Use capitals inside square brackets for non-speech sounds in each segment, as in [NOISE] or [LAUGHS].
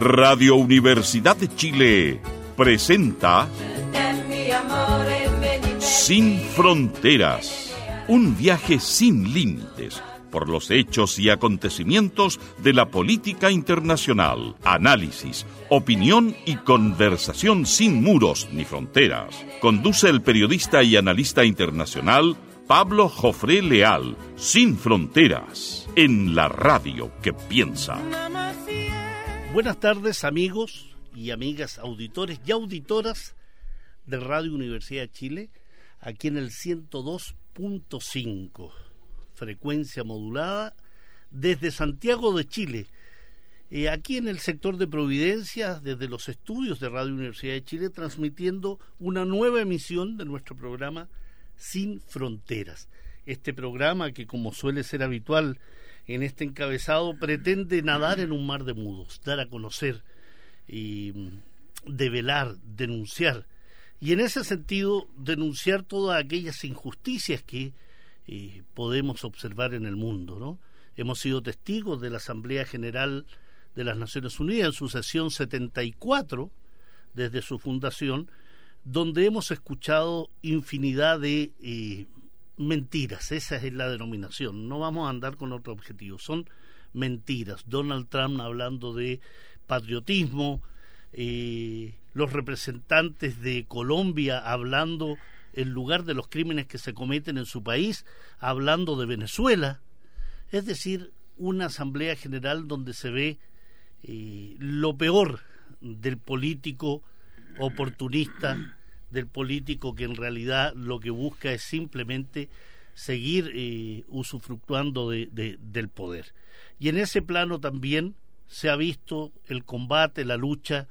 Radio Universidad de Chile presenta Sin Fronteras, un viaje sin límites por los hechos y acontecimientos de la política internacional, análisis, opinión y conversación sin muros ni fronteras. Conduce el periodista y analista internacional Pablo Jofré Leal, Sin Fronteras, en la radio que piensa. Buenas tardes amigos y amigas auditores y auditoras de Radio Universidad de Chile, aquí en el 102.5, frecuencia modulada desde Santiago de Chile. Eh, aquí en el sector de Providencia, desde los estudios de Radio Universidad de Chile, transmitiendo una nueva emisión de nuestro programa Sin Fronteras. Este programa que, como suele ser habitual en este encabezado, pretende nadar en un mar de mudos, dar a conocer y mm, develar, denunciar. Y en ese sentido, denunciar todas aquellas injusticias que eh, podemos observar en el mundo. ¿no? Hemos sido testigos de la Asamblea General de las Naciones Unidas en su sesión 74, desde su fundación, donde hemos escuchado infinidad de eh, mentiras, esa es la denominación, no vamos a andar con otro objetivo, son mentiras. Donald Trump hablando de patriotismo, eh, los representantes de Colombia hablando en lugar de los crímenes que se cometen en su país, hablando de Venezuela, es decir, una asamblea general donde se ve eh, lo peor del político oportunista del político que en realidad lo que busca es simplemente seguir eh, usufructuando de, del poder. Y en ese plano también se ha visto el combate, la lucha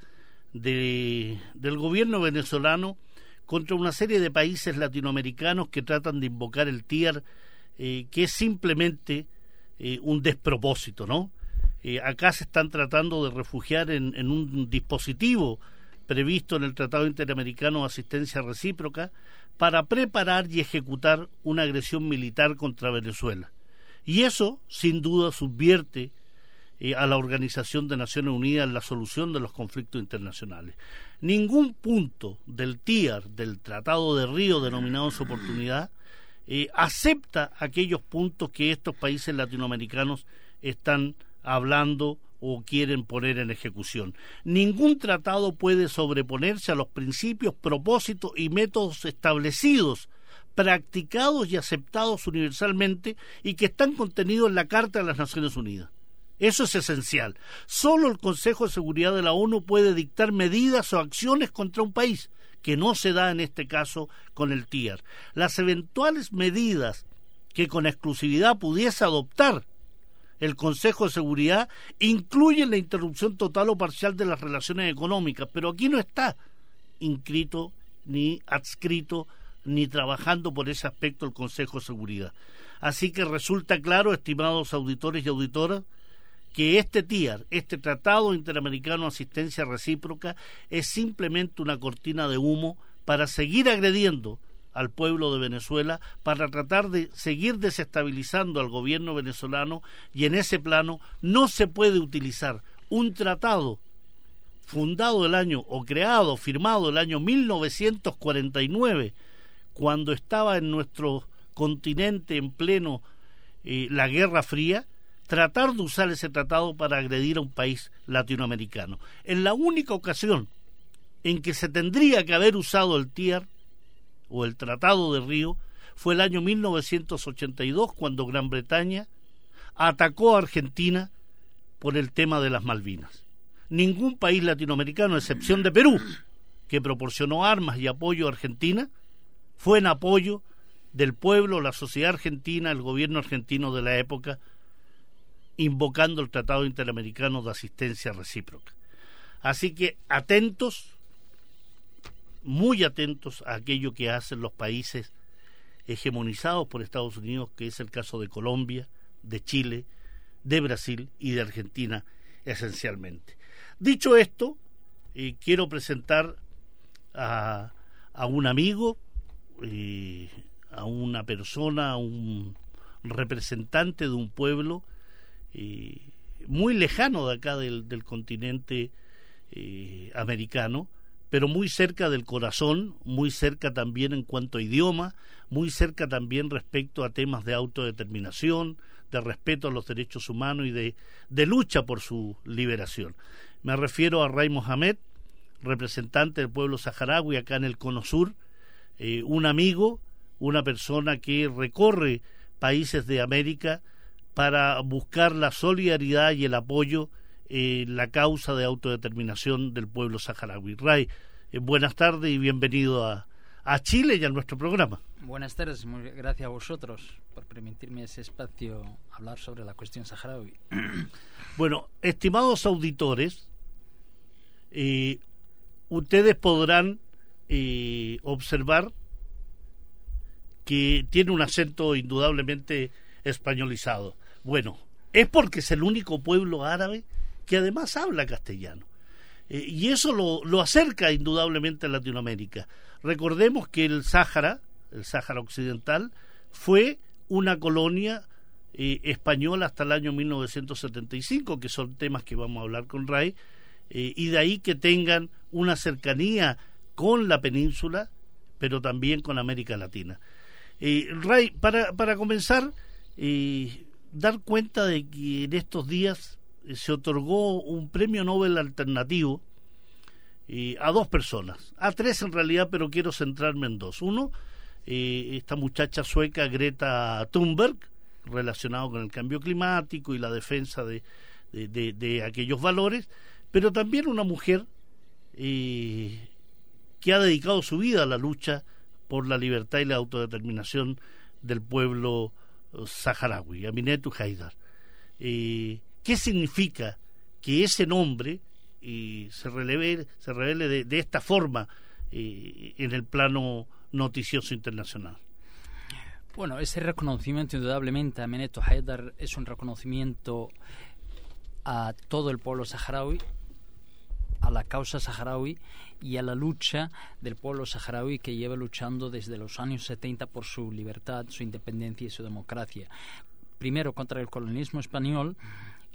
de, del gobierno venezolano contra una serie de países latinoamericanos que tratan de invocar el TIAR, eh, que es simplemente eh, un despropósito, ¿no? acá se están tratando de refugiar en, en un dispositivo previsto en el Tratado Interamericano de Asistencia Recíproca para preparar y ejecutar una agresión militar contra Venezuela. Y eso, sin duda, subvierte eh, a la Organización de Naciones Unidas en la solución de los conflictos internacionales. Ningún punto del TIAR, del Tratado de Río denominado su oportunidad, eh, acepta aquellos puntos que estos países latinoamericanos están hablando o quieren poner en ejecución. Ningún tratado puede sobreponerse a los principios, propósitos y métodos establecidos, practicados y aceptados universalmente y que están contenidos en la Carta de las Naciones Unidas. Eso es esencial. Solo el Consejo de Seguridad de la ONU puede dictar medidas o acciones contra un país, que no se da en este caso con el TIAR. Las eventuales medidas que con exclusividad pudiese adoptar el Consejo de Seguridad incluye la interrupción total o parcial de las relaciones económicas, pero aquí no está inscrito ni adscrito ni trabajando por ese aspecto el Consejo de Seguridad. Así que resulta claro, estimados auditores y auditoras, que este TIAR, este Tratado Interamericano de Asistencia Recíproca, es simplemente una cortina de humo para seguir agrediendo al pueblo de Venezuela para tratar de seguir desestabilizando al gobierno venezolano y en ese plano no se puede utilizar un tratado fundado el año o creado, firmado el año 1949, cuando estaba en nuestro continente en pleno eh, la Guerra Fría, tratar de usar ese tratado para agredir a un país latinoamericano. En la única ocasión en que se tendría que haber usado el TIER o el Tratado de Río fue el año 1982 cuando Gran Bretaña atacó a Argentina por el tema de las Malvinas. Ningún país latinoamericano, a excepción de Perú, que proporcionó armas y apoyo a Argentina, fue en apoyo del pueblo, la sociedad argentina, el gobierno argentino de la época, invocando el Tratado Interamericano de Asistencia Recíproca. Así que atentos muy atentos a aquello que hacen los países hegemonizados por Estados Unidos, que es el caso de Colombia, de Chile, de Brasil y de Argentina esencialmente. Dicho esto, eh, quiero presentar a, a un amigo, eh, a una persona, a un representante de un pueblo eh, muy lejano de acá del, continente americano, pero muy cerca del corazón, muy cerca también en cuanto a idioma, muy cerca también respecto a temas de autodeterminación, de respeto a los derechos humanos y de, lucha por su liberación. Me refiero a Ray Mohamed, representante del pueblo saharaui acá en el Cono Sur, eh, un amigo, una persona que recorre países de América para buscar la solidaridad y el apoyo en la causa de autodeterminación del pueblo saharaui. Ray, eh, buenas tardes y bienvenido a, a Chile y a nuestro programa. Buenas tardes, muy gracias a vosotros por permitirme ese espacio hablar sobre la cuestión saharaui. [COUGHS] Bueno, estimados auditores, eh, ustedes podrán eh, observar que tiene un acento indudablemente españolizado. Bueno, es porque es el único pueblo árabe que además habla castellano. Eh, y eso lo, lo, acerca indudablemente a Latinoamérica. Recordemos que el Sáhara, el Sáhara Occidental, fue una colonia eh, española hasta el año 1975, que son temas que vamos a hablar con Ray, eh, y de ahí que tengan una cercanía con la península, pero también con América Latina. Ray, para, para comenzar, dar cuenta de que en estos días se otorgó un premio Nobel alternativo eh, a dos personas, a tres en realidad, pero quiero centrarme en dos. Uno, eh, esta muchacha sueca Greta Thunberg, relacionado con el cambio climático y la defensa de, aquellos valores, pero también una mujer eh, que ha dedicado su vida a la lucha por la libertad y la autodeterminación del pueblo saharaui, Aminetu Haidar. Eh, ¿Qué significa que ese nombre eh, se, releve, se revele de, de esta forma eh, en el plano noticioso internacional? Bueno, ese reconocimiento indudablemente a Meneto Haidar es un reconocimiento a todo el pueblo saharaui, a la causa saharaui y a la lucha del pueblo saharaui que lleva luchando desde los años 70 por su libertad, su independencia y su democracia. Primero contra el colonialismo español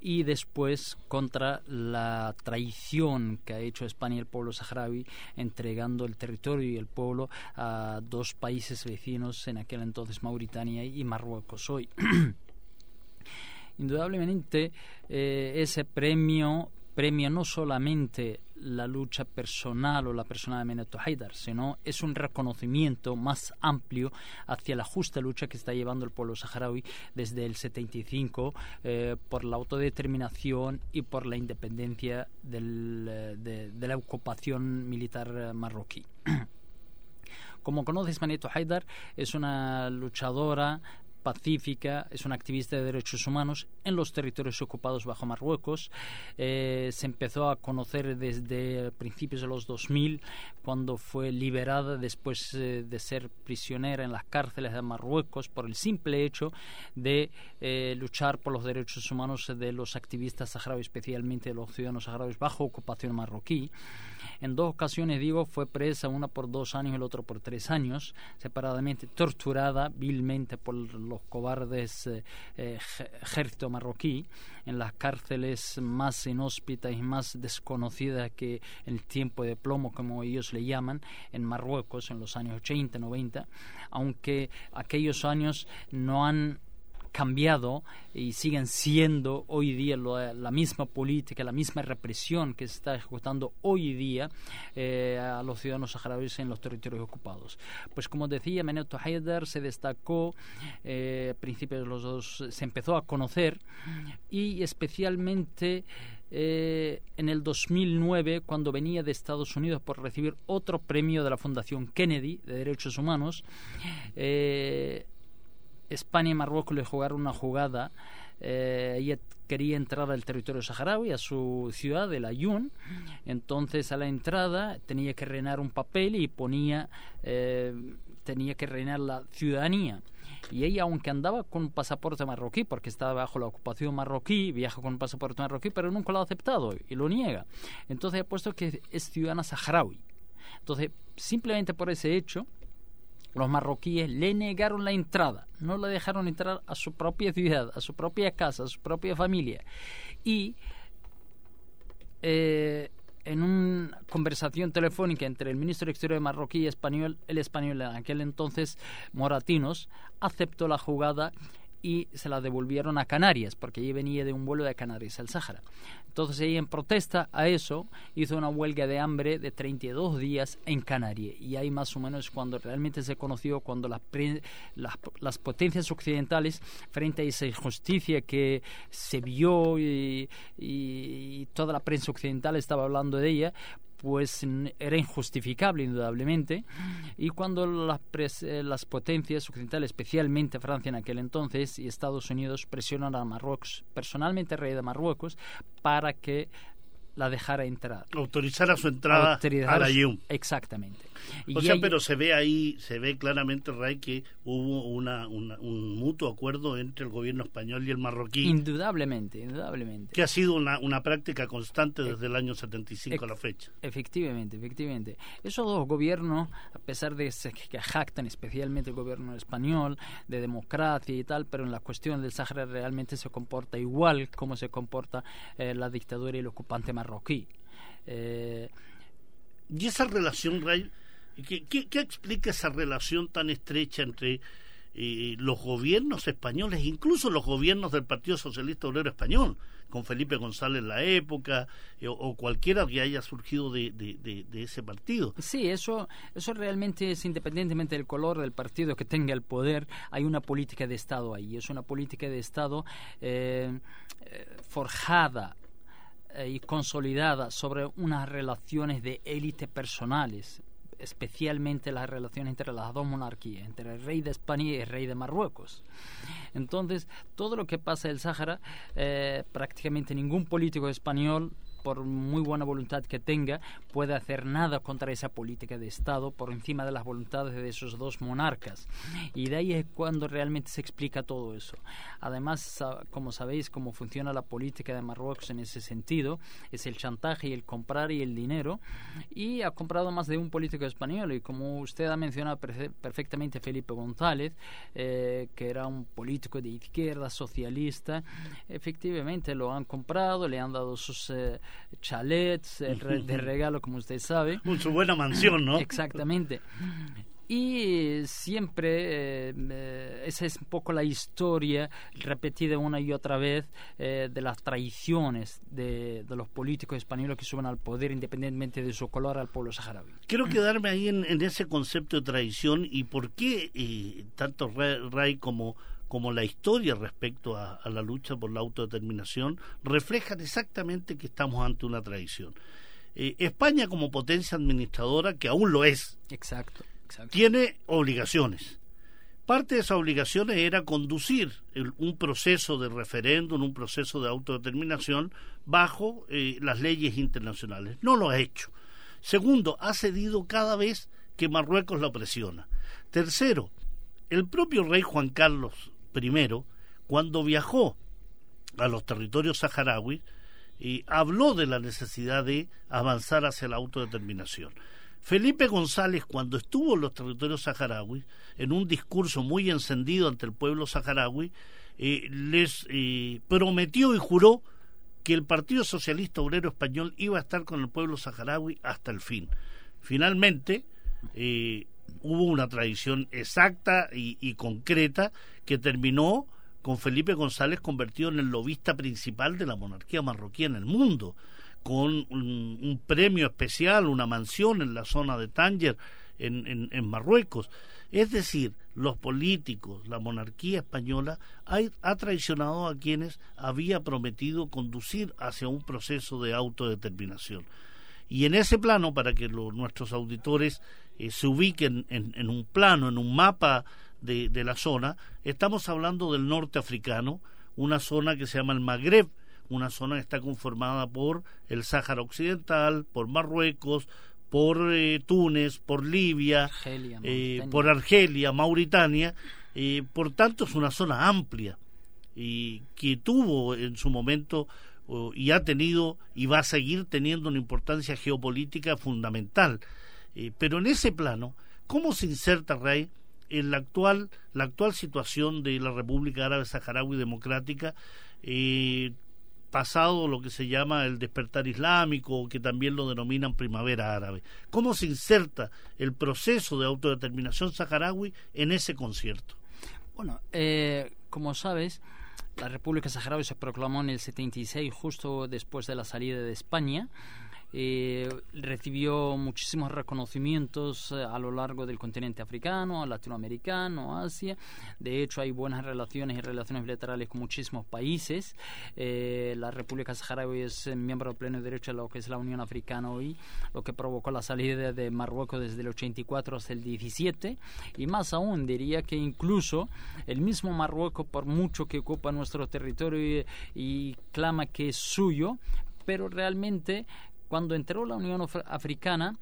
y después contra la traición que ha hecho España y el pueblo saharaui entregando el territorio y el pueblo a dos países vecinos en aquel entonces Mauritania y Marruecos hoy. [CLEARS THROAT] Indudablemente eh, ese premio premia no solamente la lucha personal o la persona de Meneto Haidar, sino es un reconocimiento más amplio hacia la justa lucha que está llevando el pueblo saharaui desde el 75 eh, por la autodeterminación y por la independencia del, de, de, la ocupación militar marroquí. [CLEARS THROAT] Como conoces, Maneto Haidar es una luchadora pacífica, es una activista de derechos humanos en los territorios ocupados bajo Marruecos. Eh, se empezó a conocer desde principios de los 2000, cuando fue liberada después eh, de ser prisionera en las cárceles de Marruecos por el simple hecho de eh, luchar por los derechos humanos de los activistas saharauis, especialmente de los ciudadanos saharauis bajo ocupación marroquí. En dos ocasiones, digo, fue presa, una por dos años y el otro por tres años, separadamente torturada vilmente por los cobardes eh, ejército marroquí en las cárceles más inhóspitas y más desconocidas que el tiempo de plomo, como ellos le llaman, en Marruecos en los años 80, 90, aunque aquellos años no han cambiado y siguen siendo hoy día lo, la misma política, la misma represión que se está ejecutando hoy día eh, a los ciudadanos saharauis en los territorios ocupados. Pues como decía, Meneto Haidar se destacó, eh, a principios de los dos, se empezó a conocer y especialmente eh, en el 2009, cuando venía de Estados Unidos por recibir otro premio de la Fundación Kennedy de Derechos Humanos, eh, España y Marruecos le jugaron una jugada. Eh, ella quería entrar al territorio saharaui, a su ciudad, de Ayun. Entonces, a la entrada tenía que reinar un papel y ponía, eh, tenía que reinar la ciudadanía. Y ella, aunque andaba con pasaporte marroquí, porque estaba bajo la ocupación marroquí, viaja con pasaporte marroquí, pero nunca lo ha aceptado y lo niega. Entonces, ha puesto que es ciudadana saharaui. Entonces, simplemente por ese hecho, los marroquíes le negaron la entrada, no le dejaron entrar a su propia ciudad, a su propia casa, a su propia familia. Y eh, en una conversación telefónica entre el ministro de Exterior marroquí y español, el español en aquel entonces, Moratinos, aceptó la jugada y se la devolvieron a Canarias, porque ella venía de un vuelo de Canarias al Sáhara. Entonces ella en protesta a eso hizo una huelga de hambre de 32 días en Canarias y ahí más o menos cuando realmente se conoció cuando las, las, potencias occidentales frente a esa injusticia que se vio y, y toda la prensa occidental estaba hablando de ella, pues era injustificable indudablemente y cuando las, eh, las potencias occidentales, especialmente Francia en aquel entonces y Estados Unidos presionan a Marruecos, personalmente el rey de Marruecos, para que la dejara entrar. Autorizara su entrada a la Exactamente. O sea, pero se ve ahí, se ve claramente, Ray, que hubo una, un mutuo acuerdo entre el gobierno español y el marroquí. Indudablemente, indudablemente. Que ha sido una, una práctica constante desde el año 75 a la fecha. Efectivamente, efectivamente. Esos dos gobiernos, a pesar de que jactan especialmente el gobierno español, de democracia y tal, pero en la cuestión del Sáhara realmente se comporta igual como se comporta eh, la dictadura y el ocupante marroquí. Eh, y esa relación, Ray, ¿qué, qué, explica esa relación tan estrecha entre eh, los gobiernos españoles, incluso los gobiernos del Partido Socialista Obrero Español, con Felipe González en la época, eh, o, cualquiera que haya surgido de, de, ese partido. Sí, eso, eso realmente es independientemente del color del partido que tenga el poder, hay una política de Estado ahí, es una política de Estado forjada eh, y consolidada sobre unas relaciones de élite personales, especialmente las relaciones entre las dos monarquías, entre el rey de España y el rey de Marruecos. Entonces, todo lo que pasa en el Sáhara, eh, prácticamente ningún político español por muy buena voluntad que tenga, puede hacer nada contra esa política de Estado por encima de las voluntades de esos dos monarcas. Y de ahí es cuando realmente se explica todo eso. Además, como sabéis, cómo funciona la política de Marruecos en ese sentido, es el chantaje y el comprar y el dinero. Y ha comprado más de un político español. Y como usted ha mencionado perfectamente Felipe González, eh, que era un político de izquierda, socialista, efectivamente lo han comprado, le han dado sus eh, chalets de [LAUGHS] regalo, como usted sabe. Su buena mansión, ¿no? Exactamente. Y siempre, eh, esa es un poco la historia repetida una y otra vez eh, de las traiciones de, los políticos españoles que suben al poder independientemente de su color al pueblo saharaui. Quiero quedarme ahí en, ese concepto de traición y por qué eh, tanto Ray como como la historia respecto a, la lucha por la autodeterminación reflejan exactamente que estamos ante una traición. Eh, España como potencia administradora, que aún lo es, exacto, tiene obligaciones. Parte de esas obligaciones era conducir un proceso de referéndum, un proceso de autodeterminación bajo eh, las leyes internacionales. No lo ha hecho. Segundo, ha cedido cada vez que Marruecos la presiona. Tercero, el propio rey Juan Carlos primero, cuando viajó a los territorios saharauis, y habló de la necesidad de avanzar hacia la autodeterminación. Felipe González, cuando estuvo en los territorios saharauis, en un discurso muy encendido ante el pueblo saharaui, eh, les eh, prometió y juró que el Partido Socialista Obrero Español iba a estar con el pueblo saharaui hasta el fin. Finalmente, eh, hubo una tradición exacta y, concreta que terminó con Felipe González convertido en el lobista principal de la monarquía marroquí en el mundo, con un, premio especial, una mansión en la zona de Tánger, en, en, Marruecos. Es decir, los políticos, la monarquía española ha, traicionado a quienes había prometido conducir hacia un proceso de autodeterminación. Y en ese plano, para que nuestros auditores eh, se ubiquen en, un plano, en un mapa de, la zona, estamos hablando del norte africano, una zona que se llama el Magreb, una zona que está conformada por el Sáhara Occidental, por Marruecos, por eh, Túnez, por Libia, eh, por Argelia, Mauritania, por tanto es una zona amplia y que tuvo en su momento y ha tenido y va a seguir teniendo una importancia geopolítica fundamental. Eh, pero en ese plano, ¿cómo se inserta, Rey, en la actual, la actual situación de la República Árabe Saharaui Democrática, eh, pasado lo que se llama el despertar islámico, que también lo denominan primavera árabe. ¿Cómo se inserta el proceso de autodeterminación saharaui en ese concierto? Bueno, eh, como sabes, la República Saharaui se proclamó en el 76, justo después de la salida de España. Eh, recibió muchísimos reconocimientos eh, a lo largo del continente africano, latinoamericano, Asia. De hecho, hay buenas relaciones y relaciones bilaterales con muchísimos países. Eh, la República Saharaui es miembro pleno derecho de lo que es la Unión Africana hoy, lo que provocó la salida de Marruecos desde el 84 hasta el 17. Y más aún, diría que incluso el mismo Marruecos, por mucho que ocupa nuestro territorio y clama que es suyo, pero realmente cuando entró la Unión Africana,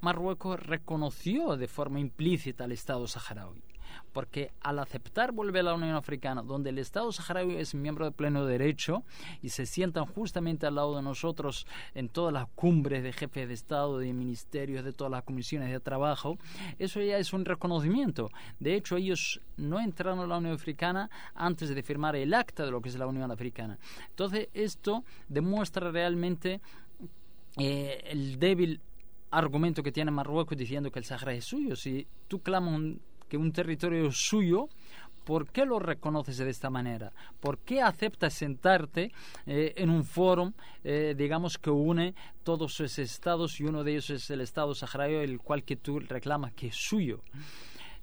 Marruecos reconoció de forma implícita al Estado saharaui, porque al aceptar volver a la Unión Africana, donde el Estado saharaui es miembro de pleno derecho y se sientan justamente al lado de nosotros en todas las cumbres de jefes de Estado, de ministerios, de todas las comisiones de trabajo, eso ya es un reconocimiento. De hecho, ellos no entraron a la Unión Africana antes de firmar el acta de lo que es la Unión Africana. Entonces, esto demuestra realmente eh, el débil argumento que tiene Marruecos diciendo que el Sahara es suyo. Si tú clamas que un territorio es suyo, ¿por qué lo reconoces de esta manera? ¿Por qué aceptas sentarte eh, en un foro, eh, digamos, que une todos esos estados y uno de ellos es el estado saharaui, el cual que tú reclamas que es suyo?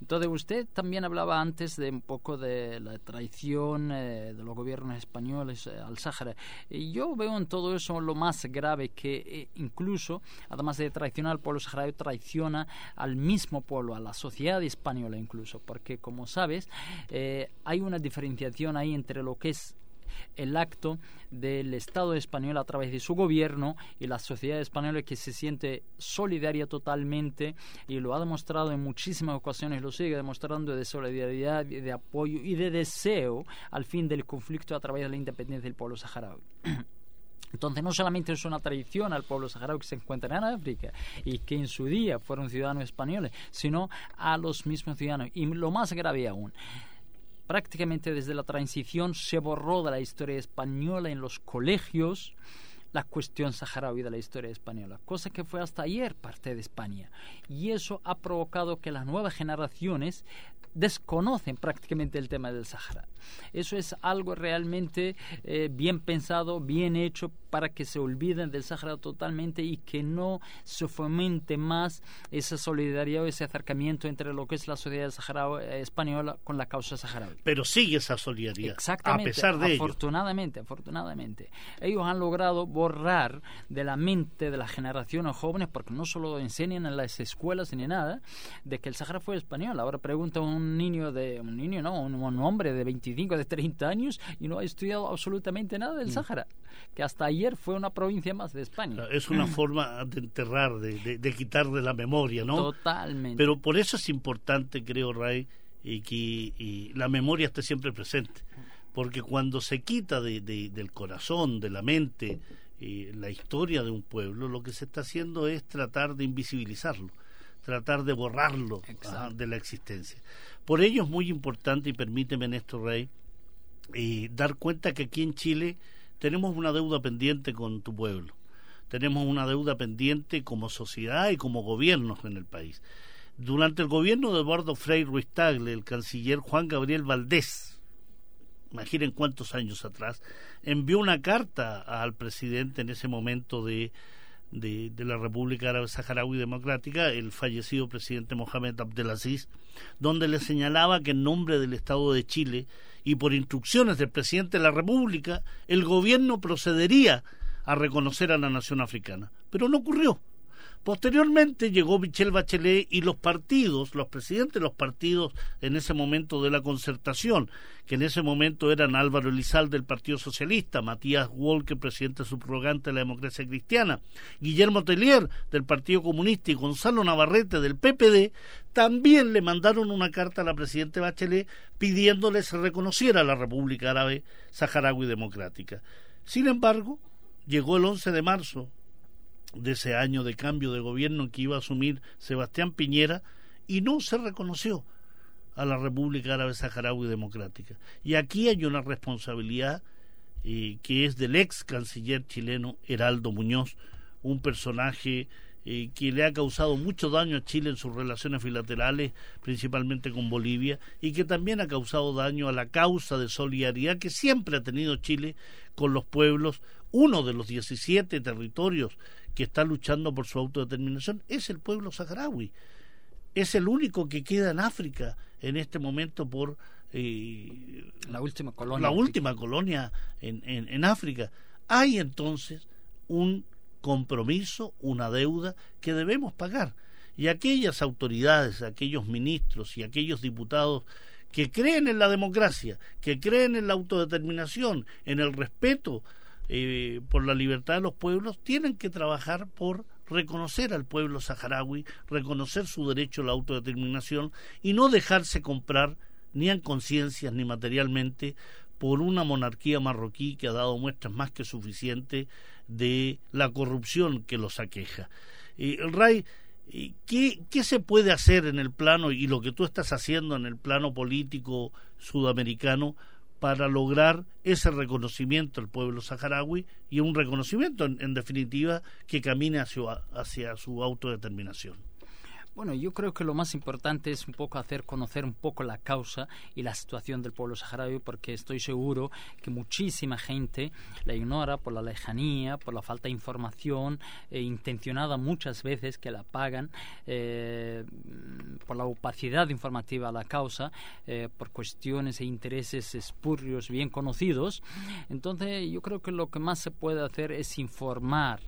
Entonces, usted también hablaba antes de un poco de la traición eh, de los gobiernos españoles eh, al Sáhara. Y yo veo en todo eso lo más grave que eh, incluso, además de traicionar al pueblo saharaui, traiciona al mismo pueblo, a la sociedad española incluso, porque como sabes, hay una diferenciación ahí entre lo que es el acto del Estado español a través de su gobierno y la sociedad española que se siente solidaria totalmente y lo ha demostrado en muchísimas ocasiones, lo sigue demostrando de solidaridad, de apoyo y de deseo al fin del conflicto a través de la independencia del pueblo saharaui. [CLEARS THROAT] Entonces no solamente es una tradición al pueblo saharaui que se encuentra en África y que en su día fueron ciudadanos españoles, sino a los mismos ciudadanos. Y lo más grave aún, prácticamente desde la transición se borró de la historia española en los colegios la cuestión saharaui de la historia española, cosa que fue hasta ayer parte de España. Y eso ha provocado que las nuevas generaciones desconocen prácticamente el tema del Sahara. Eso es algo realmente eh, bien pensado, bien hecho para que se olviden del Sahara totalmente y que no se fomente más esa solidaridad o ese acercamiento entre lo que es la sociedad saharaui, eh, española con la causa saharaui. Pero sigue esa solidaridad. Exactamente. A pesar de afortunadamente, afortunadamente. Ellos han logrado borrar de la mente de las generaciones jóvenes, porque no solo enseñan en las escuelas ni nada, de que el Sahara fue español. Ahora pregunta un niño de, un niño no, un, hombre de 25, de 30 años y no ha estudiado absolutamente nada del mm. Sahara, que hasta ayer fue una provincia más de España. Es una forma de enterrar, de, de, quitar de la memoria, ¿no? Totalmente. Pero por eso es importante, creo, Ray, y que la memoria esté siempre presente. Porque cuando se quita de, del corazón, de la mente, eh, la historia de un pueblo, lo que se está haciendo es tratar de invisibilizarlo tratar de borrarlo de la existencia. Por ello es muy importante, y permíteme, Néstor Rey, eh, dar cuenta que aquí en Chile tenemos una deuda pendiente con tu pueblo. Tenemos una deuda pendiente como sociedad y como gobiernos en el país. Durante el gobierno de Eduardo Frei Ruiz Tagle, el canciller Juan Gabriel Valdés, imaginen cuántos años atrás, envió una carta al presidente en ese momento de de, la República Árabe Saharaui Democrática, el fallecido presidente Mohamed Abdelaziz, donde le señalaba que en nombre del Estado de Chile y por instrucciones del presidente de la República, el gobierno procedería a reconocer a la nación africana. Pero no ocurrió. Posteriormente llegó Michel Bachelet y los partidos, los presidentes de los partidos en ese momento de la concertación, que en ese momento eran Álvaro Elizalde del Partido Socialista, Matías Walker, presidente subrogante de la democracia cristiana, Guillermo Tellier del Partido Comunista y Gonzalo Navarrete del PPD, también le mandaron una carta a la presidenta Bachelet pidiéndole se reconociera la República Árabe Saharaui Democrática. Sin embargo, llegó el 11 de marzo de ese año de cambio de gobierno que iba a asumir Sebastián Piñera y no se reconoció a la República Árabe Saharaui Democrática. Y aquí hay una responsabilidad eh, que es del ex canciller chileno Heraldo Muñoz, un personaje eh, que le ha causado mucho daño a Chile en sus relaciones bilaterales, principalmente con Bolivia, y que también ha causado daño a la causa de solidaridad que siempre ha tenido Chile con los pueblos. Uno de los 17 territorios que está luchando por su autodeterminación es el pueblo saharaui. Es el único que queda en África en este momento por eh, la última colonia, la última colonia en, en, en África. Hay entonces un compromiso, una deuda que debemos pagar. Y aquellas autoridades, aquellos ministros y aquellos diputados que creen en la democracia, que creen en la autodeterminación, en el respeto eh, por la libertad de los pueblos, tienen que trabajar por reconocer al pueblo saharaui, reconocer su derecho a la autodeterminación y no dejarse comprar ni en conciencias ni materialmente por una monarquía marroquí que ha dado muestras más que suficientes de la corrupción que los aqueja. Eh, el Ray, eh, ¿qué, ¿qué se puede hacer en el plano y lo que tú estás haciendo en el plano político sudamericano para lograr ese reconocimiento al pueblo saharaui y un reconocimiento, en, definitiva, que camine hacia su autodeterminación? Bueno, yo creo que lo más importante es un poco hacer conocer un poco la causa y la situación del pueblo saharaui, porque estoy seguro que muchísima gente la ignora por la lejanía, por la falta de información, e intencionada muchas veces que la pagan, eh, por la opacidad informativa a la causa, eh, por cuestiones e intereses espurios bien conocidos. Entonces, yo creo que lo que más se puede hacer es informar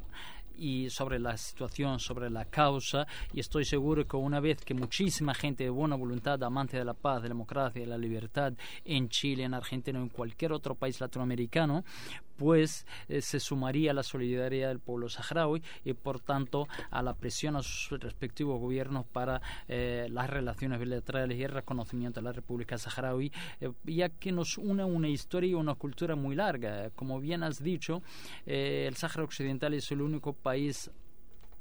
y sobre la situación, sobre la causa, y estoy seguro que una vez que muchísima gente de buena voluntad, amante de la paz, de la democracia de la libertad en Chile, en Argentina o en cualquier otro país latinoamericano, pues eh, se sumaría a la solidaridad del pueblo saharaui y por tanto a la presión a sus respectivos gobiernos para eh, las relaciones bilaterales y el reconocimiento de la República Saharaui, eh, ya que nos une una historia y una cultura muy larga. Como bien has dicho, el Sahara Occidental es el único país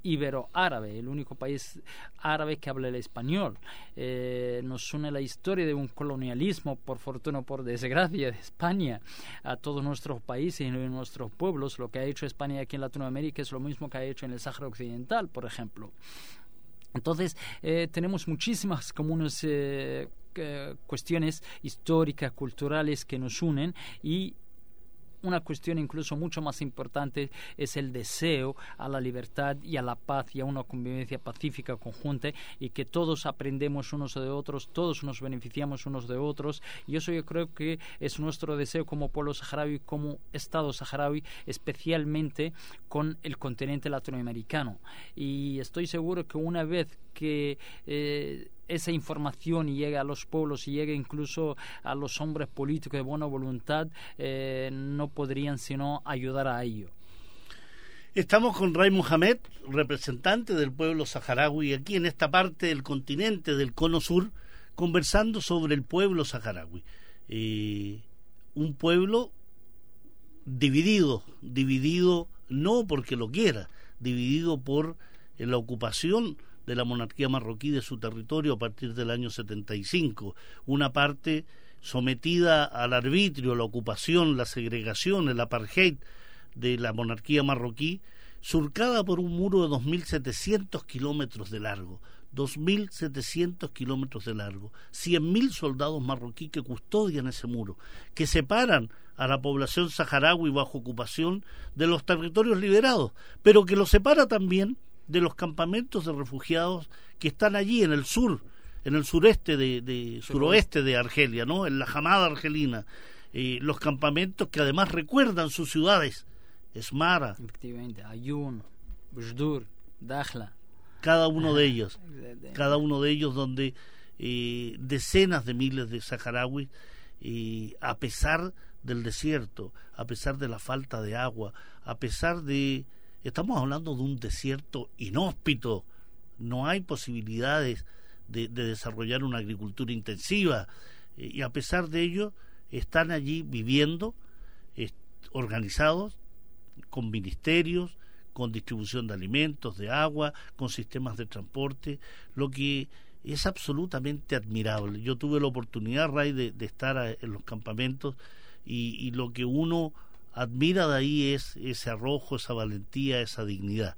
ibero-árabe, el único país árabe que habla el español. Eh, nos une la historia de un colonialismo, por fortuna o por desgracia, de España a todos nuestros países y nuestros pueblos. Lo que ha hecho España aquí en Latinoamérica es lo mismo que ha hecho en el Sáhara Occidental, por ejemplo. Entonces, eh, tenemos muchísimas comunes eh, cuestiones históricas, culturales que nos unen y una cuestión incluso mucho más importante es el deseo a la libertad y a la paz y a una convivencia pacífica conjunta y que todos aprendemos unos de otros, todos nos beneficiamos unos de otros y eso yo creo que es nuestro deseo como pueblo saharaui, como Estado saharaui, especialmente con el continente latinoamericano. Y estoy seguro que una vez que eh, esa información llegue a los pueblos y llegue incluso a los hombres políticos de buena voluntad, eh, no podrían sino ayudar a ello. Estamos con Ray Mohamed, representante del pueblo saharaui, aquí en esta parte del continente del Cono Sur, conversando sobre el pueblo saharaui. Eh, un pueblo dividido, dividido no porque lo quiera, dividido por la ocupación de la monarquía marroquí de su territorio a partir del año 75. Una parte sometida al arbitrio, la ocupación, la segregación, el apartheid de la monarquía marroquí, surcada por un muro de 2.700 kilómetros de largo. 2.700 kilómetros de largo, 100.000 soldados marroquí que custodian ese muro, que separan a la población saharaui bajo ocupación de los territorios liberados, pero que los separa también de los campamentos de refugiados que están allí en el sur, en el sureste de, suroeste de Argelia, ¿no? En la jamada argelina, eh, los campamentos que además recuerdan sus ciudades, Esmara, efectivamente, Ayun, Bujdur, Dakhla, cada uno de [LAUGHS] ellos, cada uno de ellos donde eh, decenas de miles de saharauis, eh, a pesar del desierto, a pesar de la falta de agua, a pesar de Estamos hablando de un desierto inhóspito, no hay posibilidades de, desarrollar una agricultura intensiva eh, y a pesar de ello están allí viviendo organizados con ministerios, con distribución de alimentos, de agua, con sistemas de transporte, lo que es absolutamente admirable. Yo tuve la oportunidad, Ray, de, estar en los campamentos y, lo que uno admira de ahí es ese arrojo, esa valentía, esa dignidad.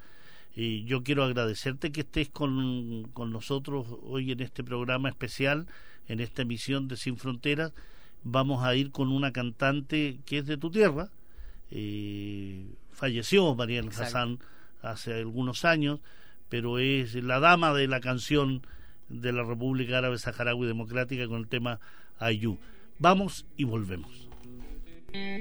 Y yo quiero agradecerte que estés con, con nosotros hoy en este programa especial, en esta emisión de Sin Fronteras. Vamos a ir con una cantante que es de tu tierra. Eh, falleció Mariel Hassan hace algunos años, pero es la dama de la canción de la República Árabe Saharaui Democrática con el tema Ayú. Vamos y volvemos. Sin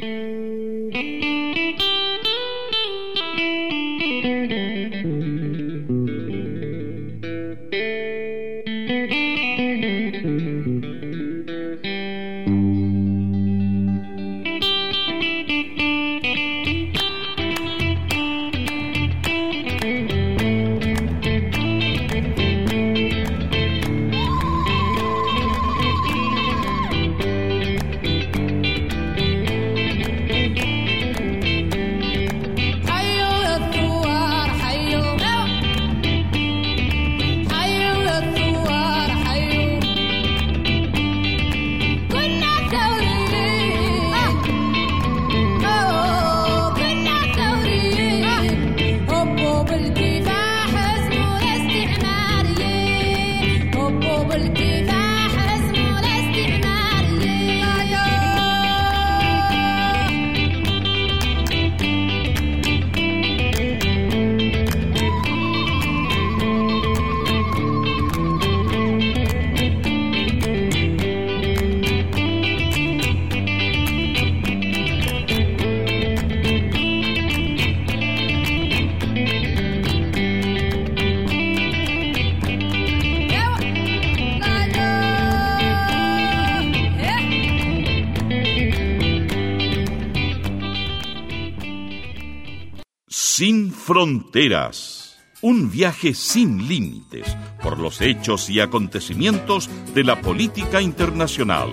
fronteras. Un viaje sin límites por los hechos y acontecimientos de la política internacional.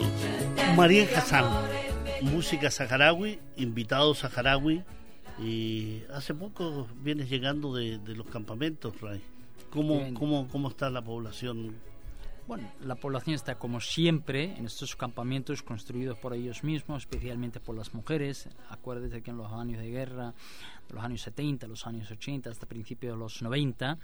María Hassan, música saharaui, invitado saharaui. Y hace poco vienes llegando de, los campamentos, Ray. ¿Cómo, cómo, ¿Cómo está la población bueno, la población está como siempre en estos campamentos construidos por ellos mismos, especialmente por las mujeres. Acuérdate que en los años de guerra, los años 70, los años 80, hasta principios de los 90,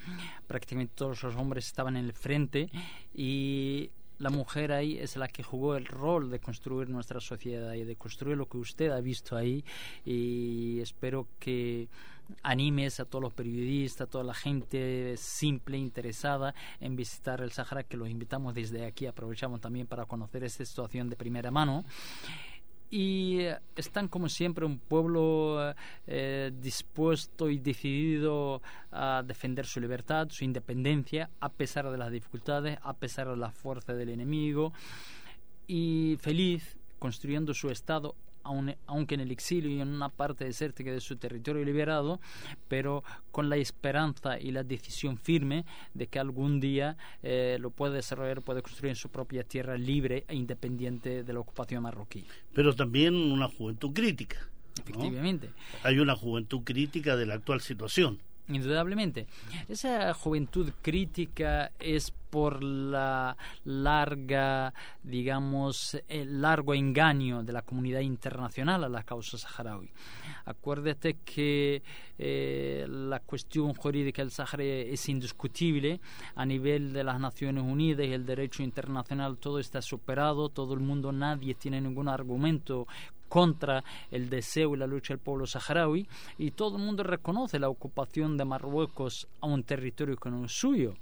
prácticamente todos los hombres estaban en el frente y la mujer ahí es la que jugó el rol de construir nuestra sociedad y de construir lo que usted ha visto ahí y espero que animes a todos los periodistas, a toda la gente simple, interesada en visitar el Sahara, que los invitamos desde aquí. Aprovechamos también para conocer esta situación de primera mano y están como siempre un pueblo eh, dispuesto y decidido a defender su libertad, su independencia, a pesar de las dificultades, a pesar de la fuerza del enemigo y feliz construyendo su Estado aunque en el exilio y en una parte desértica de su territorio liberado, pero con la esperanza y la decisión firme de que algún día eh, lo puede desarrollar, puede construir en su propia tierra libre e independiente de la ocupación marroquí. Pero también una juventud crítica. Efectivamente. Hay una juventud crítica de la actual situación. Indudablemente. Esa juventud crítica es por la larga, digamos, el largo engaño de la comunidad internacional a la causa saharaui. Acuérdate que eh, la cuestión jurídica del Sahara es indiscutible a nivel de las Naciones Unidas y el derecho internacional todo está superado, todo el mundo, nadie tiene ningún argumento contra el deseo y la lucha del pueblo saharaui y todo el mundo reconoce la ocupación de Marruecos a un territorio que no es suyo.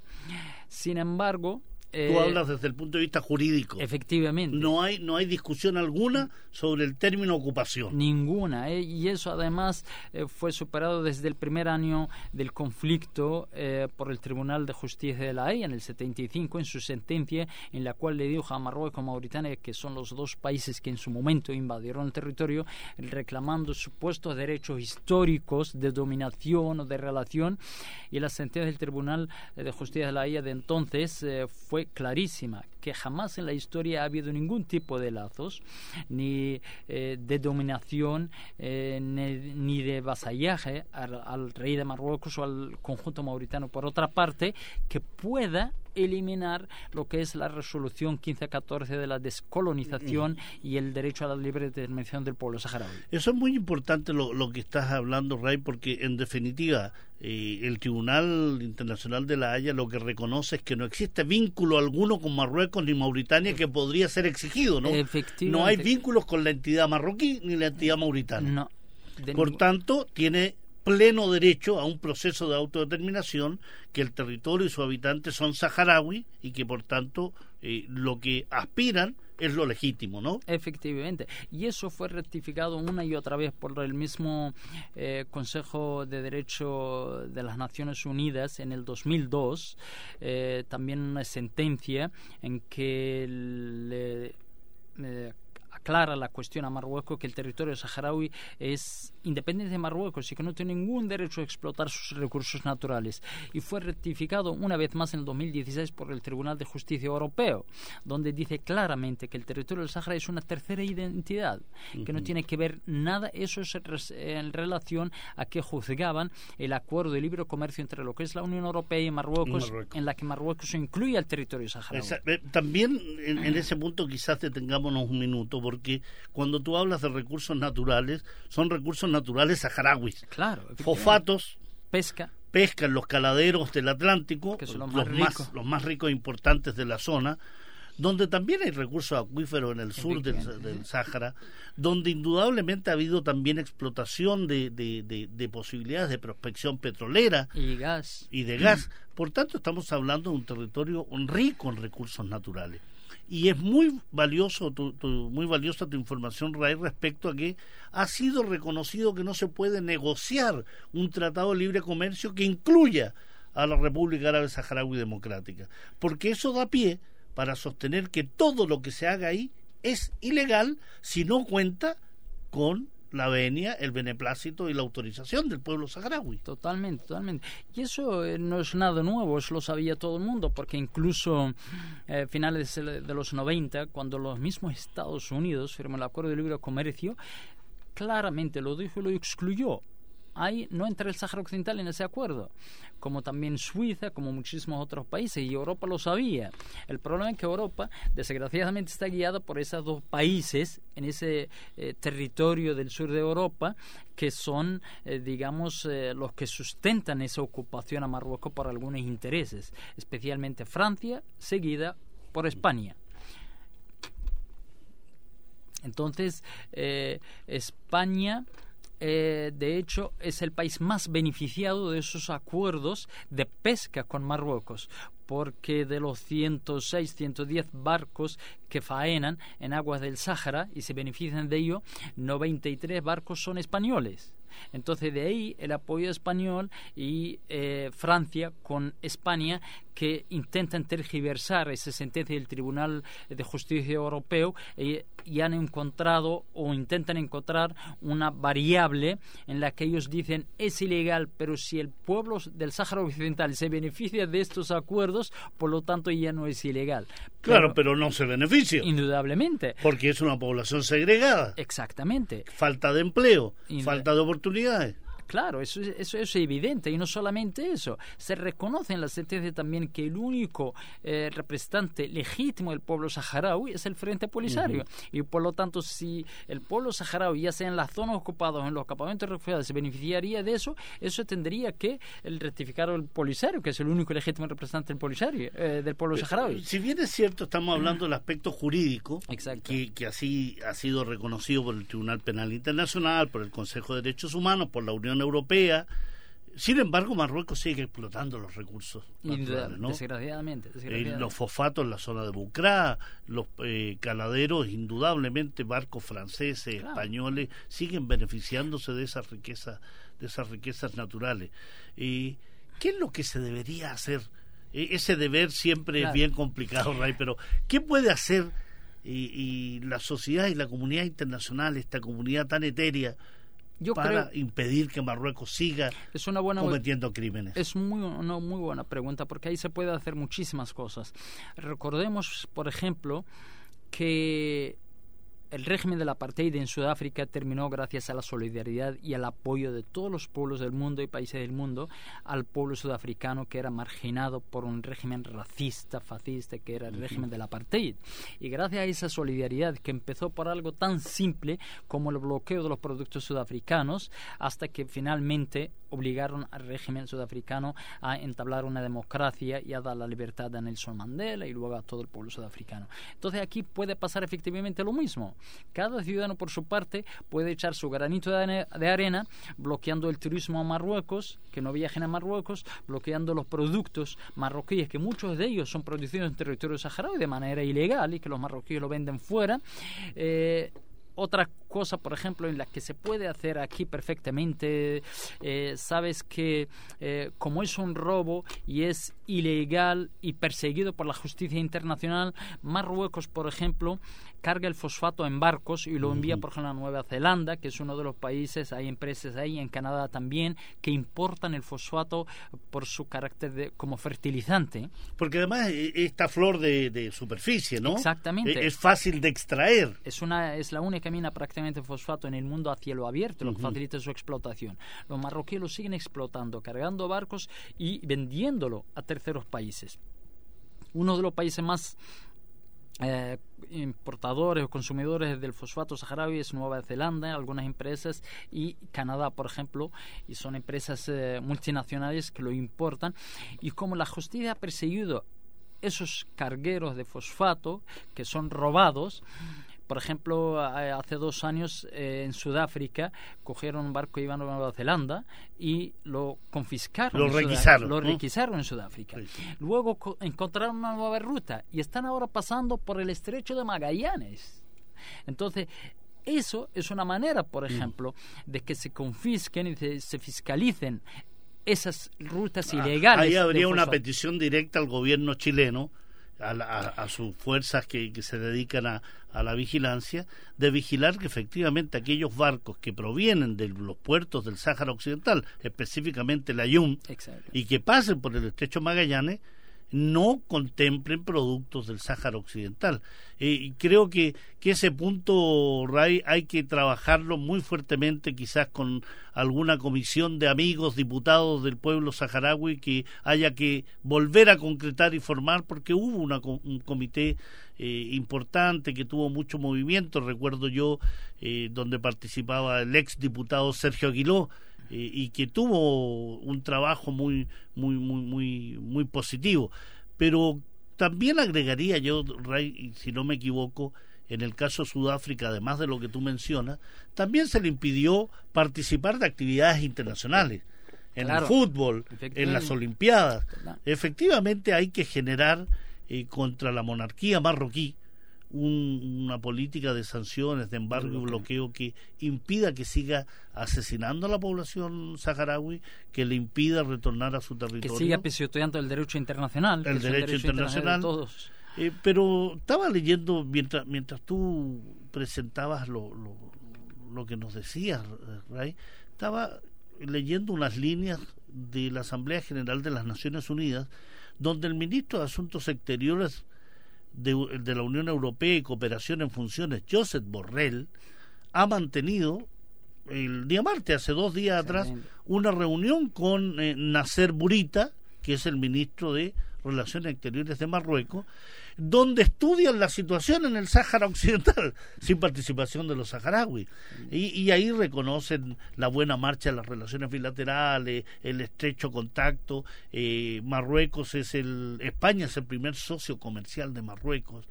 Sin embargo, Tú eh, hablas desde el punto de vista jurídico. Efectivamente. No hay, no hay discusión alguna sobre el término ocupación. Ninguna. Eh, y eso además eh, fue superado desde el primer año del conflicto por el Tribunal de Justicia de la Haya en el 75 en su sentencia en la cual le dijo a Marruecos y Mauritania, que son los dos países que en su momento invadieron el territorio, reclamando supuestos derechos históricos de dominación o de relación. Y la sentencia del Tribunal de Justicia de la Haya de entonces fue clarísima, que jamás en la historia ha habido ningún tipo de lazos, ni eh, de dominación, eh, ni, de vasallaje al, al, rey de Marruecos o al conjunto mauritano. Por otra parte, que pueda eliminar lo que es la resolución 1514 de la descolonización y el derecho a la libre determinación del pueblo saharaui. Eso es muy importante lo, lo que estás hablando, Ray, porque en definitiva eh, el Tribunal Internacional de la Haya lo que reconoce es que no existe vínculo alguno con Marruecos ni Mauritania que podría ser exigido, ¿no? No hay vínculos con la entidad marroquí ni la entidad mauritana. No. Por tanto, tiene pleno derecho a un proceso de autodeterminación, que el territorio y sus habitantes son saharaui y que por tanto eh, lo que aspiran es lo legítimo, ¿no? Efectivamente. Y eso fue rectificado una y otra vez por el mismo eh, Consejo de Derecho de las Naciones Unidas en el 2002. Eh, también una sentencia en que le, aclara la cuestión a Marruecos que el territorio saharaui es independiente de Marruecos y que no tiene ningún derecho a explotar sus recursos naturales. Y fue rectificado una vez más en el 2016 por el Tribunal de Justicia Europeo, donde dice claramente que el territorio del Sahara es una tercera identidad, que no tiene que ver nada, eso es en relación a que juzgaban el acuerdo de libre comercio entre lo que es la Unión Europea y Marruecos, en la que Marruecos incluye al territorio saharaui. Eh, también en, en ese punto quizás detengámonos un minuto, porque cuando tú hablas de recursos naturales, son recursos naturales saharauis. Claro. Fosfatos. Pesca. Pesca en los caladeros del Atlántico, que son los, más, ricos. los más ricos e importantes de la zona, donde también hay recursos acuíferos en el sur del, del Sáhara, donde indudablemente ha habido también explotación de, de, de, de, posibilidades de prospección petrolera y gas y de gas. Por tanto, estamos hablando de un territorio rico en recursos naturales y es muy valioso tu, muy valiosa tu información Ray respecto a que ha sido reconocido que no se puede negociar un tratado de libre comercio que incluya a la República Árabe Saharaui Democrática porque eso da pie para sostener que todo lo que se haga ahí es ilegal si no cuenta con la venia, el beneplácito y la autorización del pueblo saharaui. Totalmente, totalmente. Y eso eh, no es nada nuevo, eso lo sabía todo el mundo, porque incluso eh, finales de los 90, cuando los mismos Estados Unidos firmó el Acuerdo de Libre Comercio, claramente lo dijo y lo excluyó no entra el Sáhara Occidental en ese acuerdo, como también Suiza, como muchísimos otros países, y Europa lo sabía. El problema es que Europa, desgraciadamente, está guiada por esos dos países en ese eh, territorio del sur de Europa, que son, eh, digamos, eh, los que sustentan esa ocupación a Marruecos por algunos intereses, especialmente Francia, seguida por España. Entonces, España eh, de hecho, es el país más beneficiado de esos acuerdos de pesca con Marruecos, porque de los 106, 110 barcos que faenan en aguas del Sáhara y se benefician de ello, 93 barcos son españoles. Entonces de ahí el apoyo español y eh, Francia con España que intentan tergiversar esa sentencia del Tribunal de Justicia Europeo eh, y han encontrado o intentan encontrar una variable en la que ellos dicen es ilegal, pero si el pueblo del Sáhara Occidental se beneficia de estos acuerdos, por lo tanto ya no es ilegal. claro, pero no se beneficia. Indudablemente. Porque es una población segregada. Exactamente. Falta de empleo, falta de oportunidades oportunidades. Claro, eso, eso, es evidente. Y no solamente eso, se reconoce en la sentencia también que el único eh, representante legítimo del pueblo saharaui es el Frente Polisario. Y por lo tanto, si el pueblo saharaui, ya sea en las zonas ocupadas o en los campamentos refugiados, se beneficiaría de eso, eso tendría que el rectificar el Polisario, que es el único legítimo representante del Polisario, eh, del pueblo saharaui. Si bien es cierto, estamos hablando del aspecto jurídico, que, que así ha sido reconocido por el Tribunal Penal Internacional, por el Consejo de Derechos Humanos, por la Unión Europea. Sin embargo, Marruecos sigue explotando los recursos naturales, ¿no? desgraciadamente, Eh, los fosfatos en la zona de Bucrá, los eh, caladeros, indudablemente barcos franceses, Claro. españoles, siguen beneficiándose de esas riquezas, de esas riquezas naturales. Eh, ¿Qué es lo que se debería hacer? Eh, ese deber siempre Claro. es bien complicado, Ray, pero ¿qué puede hacer y, y la sociedad y la comunidad internacional, esta comunidad tan etérea, para impedir que Marruecos siga es una buena, cometiendo crímenes? Es muy, una muy buena pregunta porque ahí se puede hacer muchísimas cosas. Recordemos, por ejemplo, que el régimen del apartheid en Sudáfrica terminó gracias a la solidaridad y al apoyo de todos los pueblos del mundo y países del mundo al pueblo sudafricano que era marginado por un régimen racista, fascista, que era el régimen del apartheid. Y gracias a esa solidaridad que empezó por algo tan simple como el bloqueo de los productos sudafricanos, hasta que finalmente obligaron al régimen sudafricano a entablar una democracia y a dar la libertad a Nelson Mandela y luego a todo el pueblo sudafricano. Entonces aquí puede pasar efectivamente lo mismo. Cada ciudadano por su parte puede echar su granito de arena bloqueando el turismo a Marruecos, que no viajen a Marruecos, bloqueando los productos marroquíes, que muchos de ellos son producidos en territorio saharaui de manera ilegal y que los marroquíes lo venden fuera. Eh, otra cosa, por ejemplo, en la que se puede hacer aquí perfectamente, eh, sabes que eh, como es un robo y es ilegal y perseguido por la justicia internacional, Marruecos, por ejemplo, carga el fosfato en barcos y lo envía, por ejemplo, a Nueva Zelanda, que es uno de los países, hay empresas ahí, en Canadá también, que importan el fosfato por su carácter de, como fertilizante. Porque además e, esta flor de, superficie, ¿no? Exactamente. E, es, fácil de extraer. Es, una, es la única mina prácticamente de fosfato en el mundo a cielo abierto, lo que facilita su explotación. Los marroquíes lo siguen explotando, cargando barcos y vendiéndolo a terceros países. Uno de los países más eh, importadores o consumidores del fosfato saharaui es Nueva Zelanda, algunas empresas y Canadá, por ejemplo, y son empresas eh, multinacionales que lo importan. Y como la justicia ha perseguido esos cargueros de fosfato que son robados, por ejemplo, hace dos años eh, en Sudáfrica cogieron un barco y iban a Nueva Zelanda y lo confiscaron. Lo requisaron. Lo requisaron en Sudáfrica. Luego encontraron una nueva ruta y están ahora pasando por el estrecho de Magallanes. Entonces, eso es una manera, por mm. ejemplo, de que se confisquen y se, fiscalicen esas rutas ah, ilegales. Ahí habría una petición directa al gobierno chileno a, sus fuerzas que, se dedican a, la vigilancia, de vigilar que efectivamente aquellos barcos que provienen de los puertos del Sáhara Occidental, específicamente la Yum, y que pasen por el estrecho Magallanes, no contemplen productos del Sáhara Occidental. y creo que, que ese punto, Ray, hay que trabajarlo muy fuertemente, quizás con alguna comisión de amigos, diputados del pueblo saharaui, que haya que volver a concretar y formar, porque hubo una, un comité eh, importante que tuvo mucho movimiento, recuerdo yo, eh, donde participaba el ex diputado Sergio Aguiló, y que tuvo un trabajo muy, muy, muy, muy, muy positivo. Pero también agregaría yo, Ray, si no me equivoco, en el caso de Sudáfrica, además de lo que tú mencionas, también se le impidió participar de actividades internacionales, en el fútbol, en las Olimpiadas. Efectivamente hay que generar eh, contra la monarquía marroquí una política de sanciones, de embargo y bloqueo que impida que siga asesinando a la población saharaui, que le impida retornar a su territorio. Que siga pisoteando el derecho internacional. El, derecho, internacional. todos. Eh, pero estaba leyendo, mientras, mientras tú presentabas lo, lo, lo que nos decías, Ray, estaba leyendo unas líneas de la Asamblea General de las Naciones Unidas, donde el ministro de Asuntos Exteriores de, la Unión Europea y Cooperación en Funciones, Joseph Borrell, ha mantenido el día martes, hace dos días atrás, una reunión con eh, Nasser Burita, que es el ministro de Relaciones Exteriores de Marruecos, donde estudian la situación en el Sáhara Occidental, [LAUGHS] sin participación de los saharauis. Y, ahí reconocen la buena marcha de las relaciones bilaterales, el estrecho contacto. Eh, Marruecos es el, España es el primer socio comercial de Marruecos.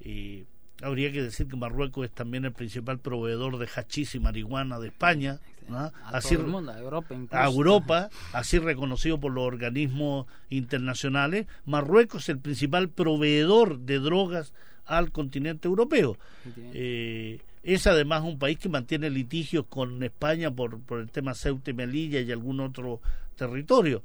Eh, habría que decir que Marruecos es también el principal proveedor de hachís y marihuana de España, a, así, a Europa, a Europa, así reconocido por los organismos internacionales. Marruecos es el principal proveedor de drogas al continente europeo. Eh, es además un país que mantiene litigios con España por, por el tema Ceuta y Melilla y algún otro territorio.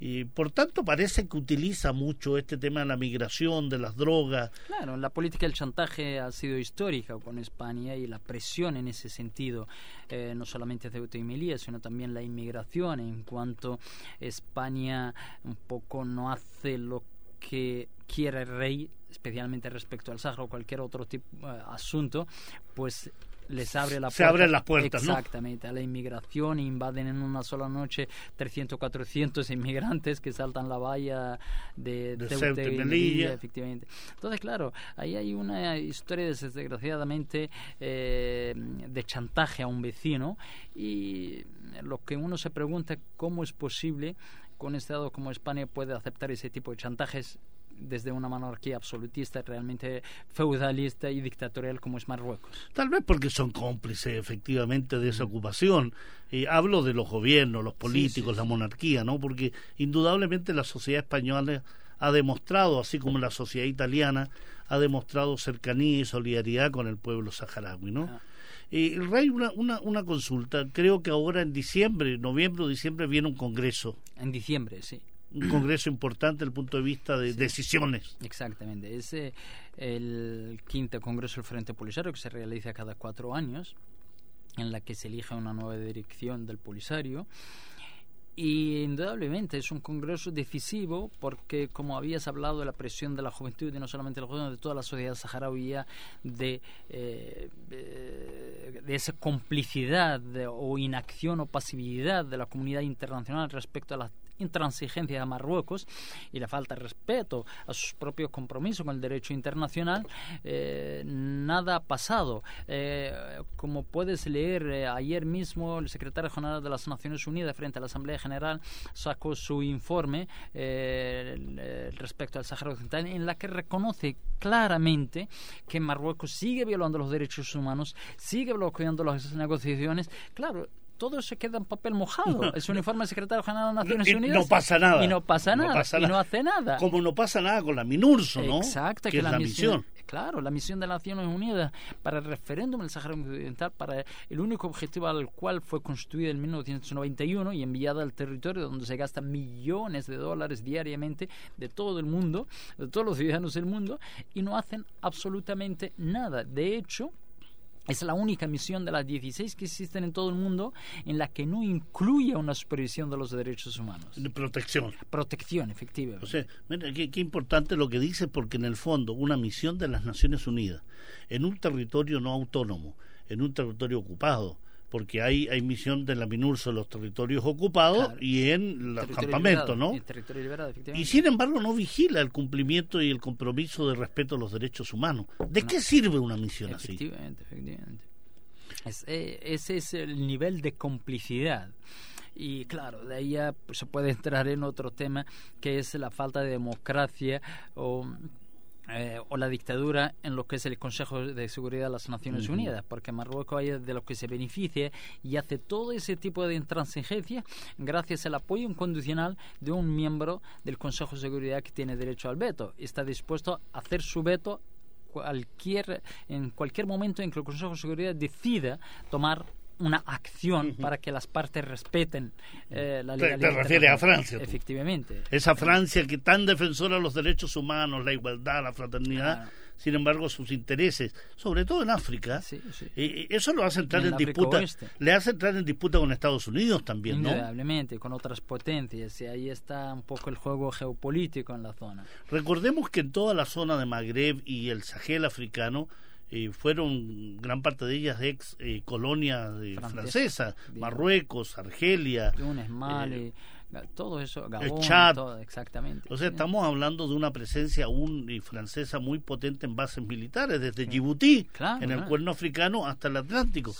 Y por tanto parece que utiliza mucho este tema de la migración, de las drogas. Claro, la política del chantaje ha sido histórica con España y la presión en ese sentido, eh, no solamente de Ceuta sino también la inmigración, en cuanto España un poco no hace lo que quiere el rey, especialmente respecto al Sahara o cualquier otro tipo de asunto, pues les abre la se abren las puertas exactamente a la inmigración invaden en una sola noche 300 400 inmigrantes que saltan la valla de, de Ceuta y Melilla efectivamente. Entonces claro ahí hay una historia desgraciadamente eh, de chantaje a un vecino y lo que uno se pregunta cómo es posible que un Estado como España puede aceptar ese tipo de chantajes desde una monarquía absolutista, realmente feudalista y dictatorial como es Marruecos. Tal vez porque son cómplices efectivamente de esa ocupación. Y hablo de los gobiernos, los políticos, la monarquía, ¿no? Porque indudablemente la sociedad española ha demostrado, así como la sociedad italiana, ha demostrado cercanía y solidaridad con el pueblo saharaui, ¿no? Ah. Y Rey, una, una, una consulta. Creo que ahora en diciembre, noviembre o diciembre, viene un congreso. En diciembre, sí un congreso importante desde el punto de vista de decisiones. Exactamente. Es eh, el quinto congreso del Frente Polisario que se realiza cada cuatro años, en la que se elige una nueva dirección del Polisario. Y indudablemente es un congreso decisivo porque, como habías hablado de la presión de la juventud, y no solamente de la juventud, de toda la sociedad saharaui, de, eh, de esa complicidad o inacción o pasividad de la comunidad internacional respecto a la intransigencia de Marruecos y la falta de respeto a sus propios compromisos con el derecho internacional, eh, nada ha pasado. Eh, como puedes leer, eh, ayer mismo el secretario general de las Naciones Unidas frente a la Asamblea General sacó su informe respecto al Sáhara Occidental en la que reconoce claramente que Marruecos sigue violando los derechos humanos, sigue bloqueando las negociaciones. Claro, todo se queda en papel mojado. Es un informe del secretario general de las Naciones Unidas. No pasa nada. Y no pasa nada. y no hace nada. Como no pasa nada con la MINURSO, ¿no? Exacto, que, es la, misión, Claro, la misión de las Naciones Unidas para el referéndum del Sahara Occidental, para el único objetivo al cual fue construida en 1991 y enviada al territorio donde se gastan millones de dólares diariamente de todo el mundo, de todos los ciudadanos del mundo, y no hacen absolutamente nada. De hecho, es la única misión de las 16 que existen en todo el mundo en la que no incluye una supervisión de los derechos humanos. Protección. Protección, efectivamente. O sea, mira, qué, qué importante lo que dice, porque en el fondo una misión de las Naciones Unidas en un territorio no autónomo, en un territorio ocupado, porque hay, hay misión de la MINURSO en los territorios ocupados y en los campamentos, ¿no? Y, sin embargo no vigila el cumplimiento y el compromiso de respeto a los derechos humanos. ¿De qué sirve una misión así? Efectivamente, eh, ese es el nivel de complicidad. Y claro, de ahí ya se puede entrar en otro tema que es la falta de democracia o eh, o la dictadura en lo que es el Consejo de Seguridad de las Naciones Unidas, porque Marruecos es de lo que se beneficia y hace todo ese tipo de intransigencia gracias al apoyo incondicional de un miembro del Consejo de Seguridad que tiene derecho al veto. Está dispuesto a hacer su veto cualquier, en cualquier momento en que el Consejo de Seguridad decida tomar una acción para que las partes respeten eh, la legalidad. Te, refiere a Francia. Efectivamente. Esa Francia que tan defensora de los derechos humanos, la igualdad, la fraternidad, sin embargo sus intereses, sobre todo en África, eso lo hace entrar en, disputa, le hace entrar en disputa con Estados Unidos también, ¿no? Indudablemente, con otras potencias, y ahí está un poco el juego geopolítico en la zona. Recordemos que en toda la zona de Magreb y el Sahel africano, eh, fueron gran parte de ellas ex eh, colonias eh, francesas, Marruecos, Argelia, Túnez, Mali, todo eso, Gabón, Chad. Todo, exactamente. O sea, estamos hablando de una presencia aún francesa muy potente en bases militares, desde Djibouti, en el cuerno africano, hasta el Atlántico.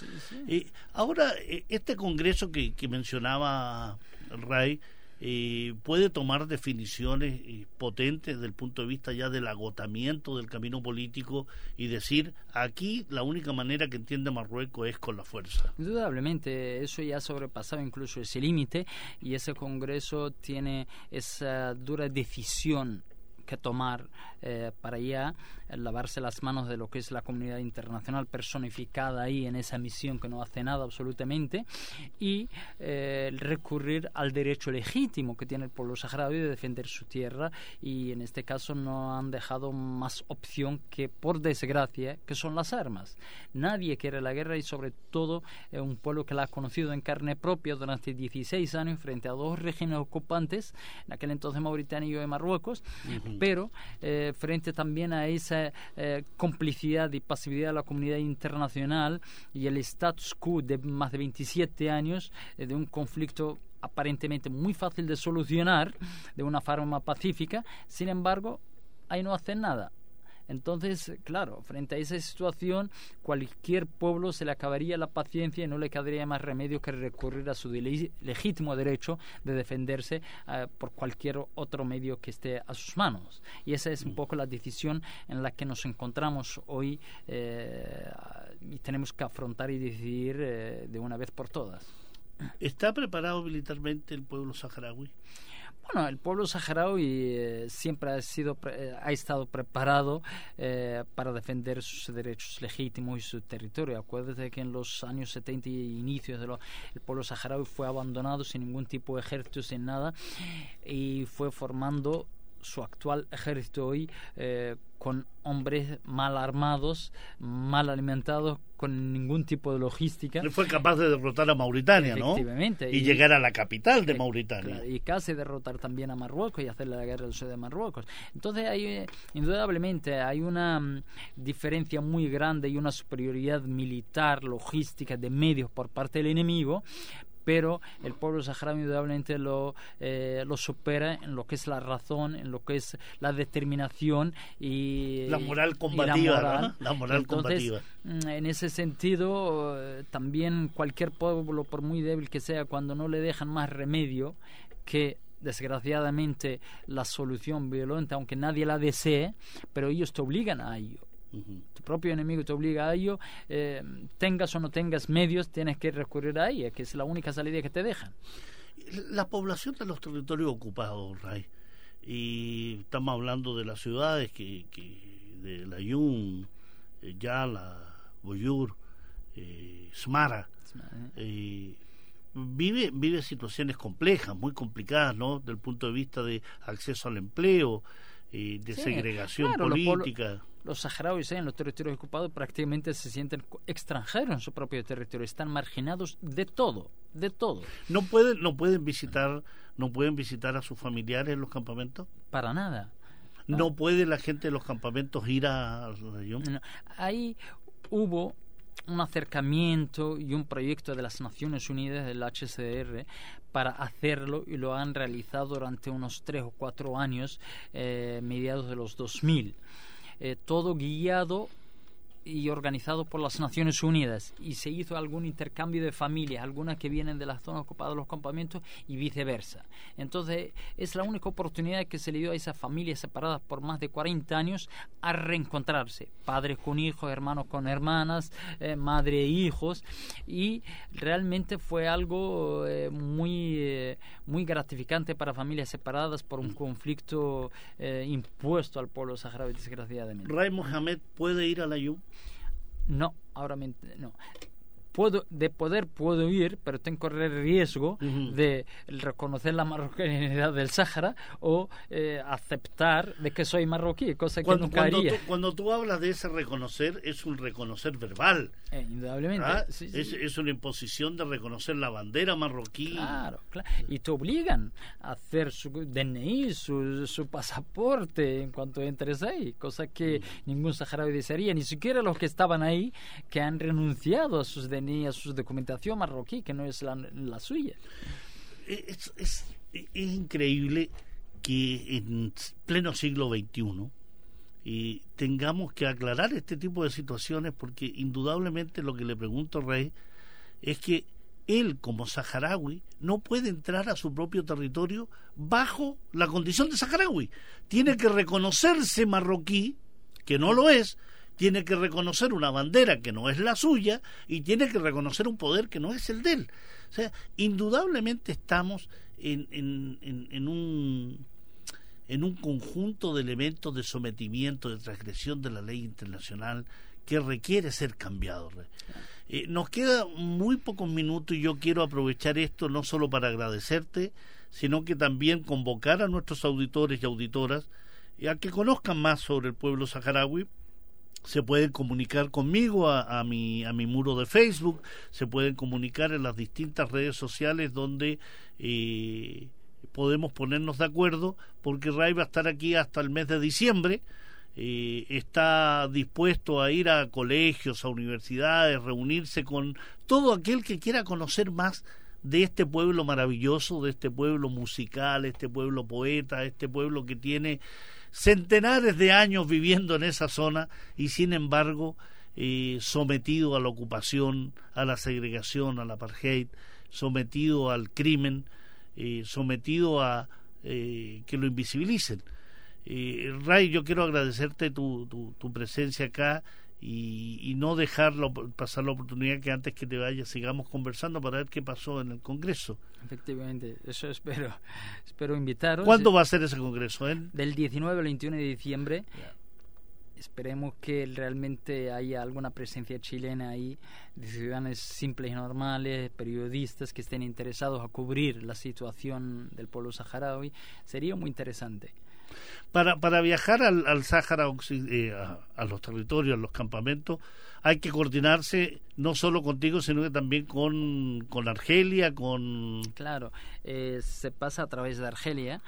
y ahora, este congreso que, que mencionaba Ray, eh, puede tomar definiciones eh, potentes desde el punto de vista ya del agotamiento del camino político y decir aquí la única manera que entiende Marruecos es con la fuerza. Indudablemente, eso ya ha sobrepasado incluso ese límite y ese Congreso tiene esa dura decisión que tomar eh, para ya lavarse las manos de lo que es la comunidad internacional personificada ahí en esa misión que no hace nada absolutamente y eh, recurrir al derecho legítimo que tiene el pueblo saharaui de defender su tierra y en este caso no han dejado más opción que por desgracia que son las armas. Nadie quiere la guerra y sobre todo eh, un pueblo que la ha conocido en carne propia durante 16 años frente a dos regímenes ocupantes en aquel entonces Mauritania y Marruecos pero eh, frente también a esa eh, complicidad y pasividad de la comunidad internacional y el status quo de más de 27 años eh, de un conflicto aparentemente muy fácil de solucionar de una forma pacífica, sin embargo, ahí no hacen nada. Entonces, claro, frente a esa situación, cualquier pueblo se le acabaría la paciencia y no le quedaría más remedio que recurrir a su legítimo derecho de defenderse eh, por cualquier otro medio que esté a sus manos. Y esa es un mm. poco la decisión en la que nos encontramos hoy eh, y tenemos que afrontar y decidir eh, de una vez por todas. ¿Está preparado militarmente el pueblo saharaui? Bueno, el pueblo saharaui eh, siempre ha sido eh, ha estado preparado eh, para defender sus derechos legítimos y su territorio. Acuérdate que en los años 70 y inicios del el pueblo saharaui fue abandonado sin ningún tipo de ejército, sin nada, y fue formando su actual ejército hoy con hombres mal armados, mal alimentados, con ningún tipo de logística. fue capaz de derrotar a Mauritania, ¿no? Efectivamente. Y, llegar a la capital de Mauritania. y casi derrotar también a Marruecos y hacerle la guerra del sur de Marruecos. Entonces, hay, eh, indudablemente, hay una mm, diferencia muy grande y una superioridad militar, logística, de medios por parte del enemigo, pero el pueblo saharaui indudablemente lo, eh, lo supera en lo que es la razón, en lo que es la determinación y la moral combativa. La moral, combativa. Mm, en ese sentido, eh, también cualquier pueblo, por muy débil que sea, cuando no le dejan más remedio que desgraciadamente la solución violenta, aunque nadie la desee, pero ellos te obligan a ello. Tu propio enemigo te obliga a ello, eh, tengas o no tengas medios, tienes que recurrir a ella, que es la única salida que te dejan. La población de los territorios ocupados, Ray, y estamos hablando de las ciudades que, que de la Yun, eh, Yala, Boyur, eh, Smara, eh, vive, vive situaciones complejas, muy complicadas, ¿no? Del punto de vista de acceso al empleo, de segregación política los saharauis en los territorios ocupados prácticamente se sienten extranjeros en su propio territorio, están marginados de todo, de todo. No pueden, no pueden visitar, no pueden visitar a sus familiares en los campamentos. Para nada. No, puede la gente de los campamentos ir a la región. Ahí hubo un acercamiento y un proyecto de las Naciones Unidas, del HCR, para hacerlo y lo han realizado durante unos tres o cuatro años, eh, mediados de los 2000. Eh, todo guiado y organizado por las Naciones Unidas y se hizo algún intercambio de familias, algunas que vienen de las zonas ocupadas de los campamentos y viceversa. Entonces es la única oportunidad que se le dio a esas familias separadas por más de 40 años a reencontrarse, padres con hijos, hermanos con hermanas, eh, madre e hijos y realmente fue algo eh, muy, eh, muy gratificante para familias separadas por un conflicto impuesto al pueblo saharaui desgraciadamente. Ray Mohamed puede ir a la no, ahora no puedo de poder puedo ir, pero tengo que correr riesgo de reconocer la marroquinidad del Sáhara o eh, aceptar de que soy marroquí, cosa que nunca cuando haría. Tú, cuando tú hablas de ese reconocer, es un reconocer verbal. Eh, indudablemente. ¿Ah? Es, una imposición de reconocer la bandera marroquí. Claro, claro. Y te obligan a hacer su DNI, su, su pasaporte en cuanto entres ahí, cosa que ningún saharaui desearía, ni siquiera los que estaban ahí, que han renunciado a sus DNI tenía su documentación marroquí, que no es la, suya. Es, es, increíble que en pleno siglo XXI y tengamos que aclarar este tipo de situaciones porque indudablemente lo que le pregunto Rey es que él como saharaui no puede entrar a su propio territorio bajo la condición de saharaui. Tiene que reconocerse marroquí, que no lo es, tiene que reconocer una bandera que no es la suya y tiene que reconocer un poder que no es el de él. O sea, indudablemente estamos en, un conjunto de elementos de sometimiento, de transgresión de la ley internacional que requiere ser cambiado. Eh, nos queda muy pocos minutos y yo quiero aprovechar esto no solo para agradecerte, sino que también convocar a nuestros auditores y auditoras a que conozcan más sobre el pueblo saharaui, se pueden comunicar conmigo a, mi, a mi muro de Facebook, se pueden comunicar en las distintas redes sociales donde eh, podemos ponernos de acuerdo, porque Ray va a estar aquí hasta el mes de diciembre. Eh, está dispuesto a ir a colegios, a universidades, reunirse con todo aquel que quiera conocer más de este pueblo maravilloso, de este pueblo musical, este pueblo poeta, este pueblo que tiene centenares de años viviendo en esa zona y sin embargo eh, sometido a la ocupación, a la segregación, al apartheid, sometido al crimen, eh, sometido a eh, que lo invisibilicen. Ray, yo quiero agradecerte tu, tu, tu presencia acá y, no dejarlo pasar la oportunidad que antes que te vayas sigamos conversando para ver qué pasó en el Congreso. Efectivamente, eso espero. [LAUGHS] Espero invitaros. ¿Cuándo va a ser ese Congreso? Del 19 al 21 de diciembre. Esperemos que realmente haya alguna presencia chilena ahí, de ciudadanos simples y normales, periodistas que estén interesados a cubrir la situación del pueblo saharaui. Sería muy interesante. Para, para viajar al, al Sáhara, eh, a, los territorios, a los campamentos, hay que coordinarse no solo contigo, sino que también con, con Argelia, con... Claro, eh, se pasa a través de Argelia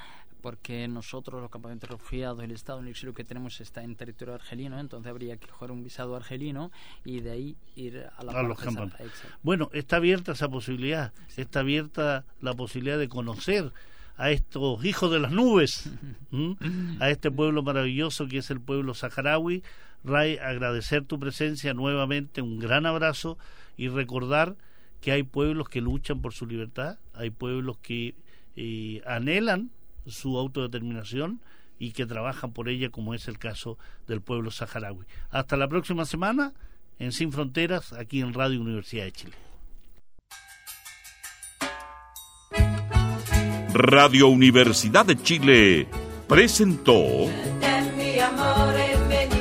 porque nosotros los campamentos refugiados, el Estado en exilio que tenemos está en territorio argelino, entonces habría que coger un visado argelino y de ahí ir a, la a los campamentos. Bueno, está abierta esa posibilidad, está abierta la posibilidad de conocer a estos hijos de las nubes, [LAUGHS] a este pueblo maravilloso que es el pueblo saharaui. Ray, agradecer tu presencia nuevamente, un gran abrazo y recordar que hay pueblos que luchan por su libertad, hay pueblos que eh, anhelan su autodeterminación y que trabajan por ella, como es el caso del pueblo saharaui. Hasta la próxima semana en Sin Fronteras, aquí en Radio Universidad de Chile. Radio Universidad de Chile presentó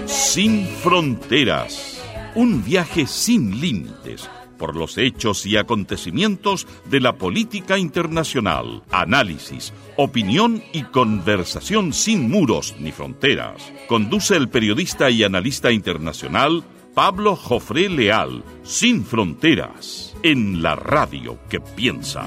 Sin Fronteras, un viaje sin límites por los hechos y acontecimientos de la política internacional, análisis, opinión y conversación sin muros ni fronteras. Conduce el periodista y analista internacional Pablo Jofré Leal, Sin Fronteras, en la radio que piensa.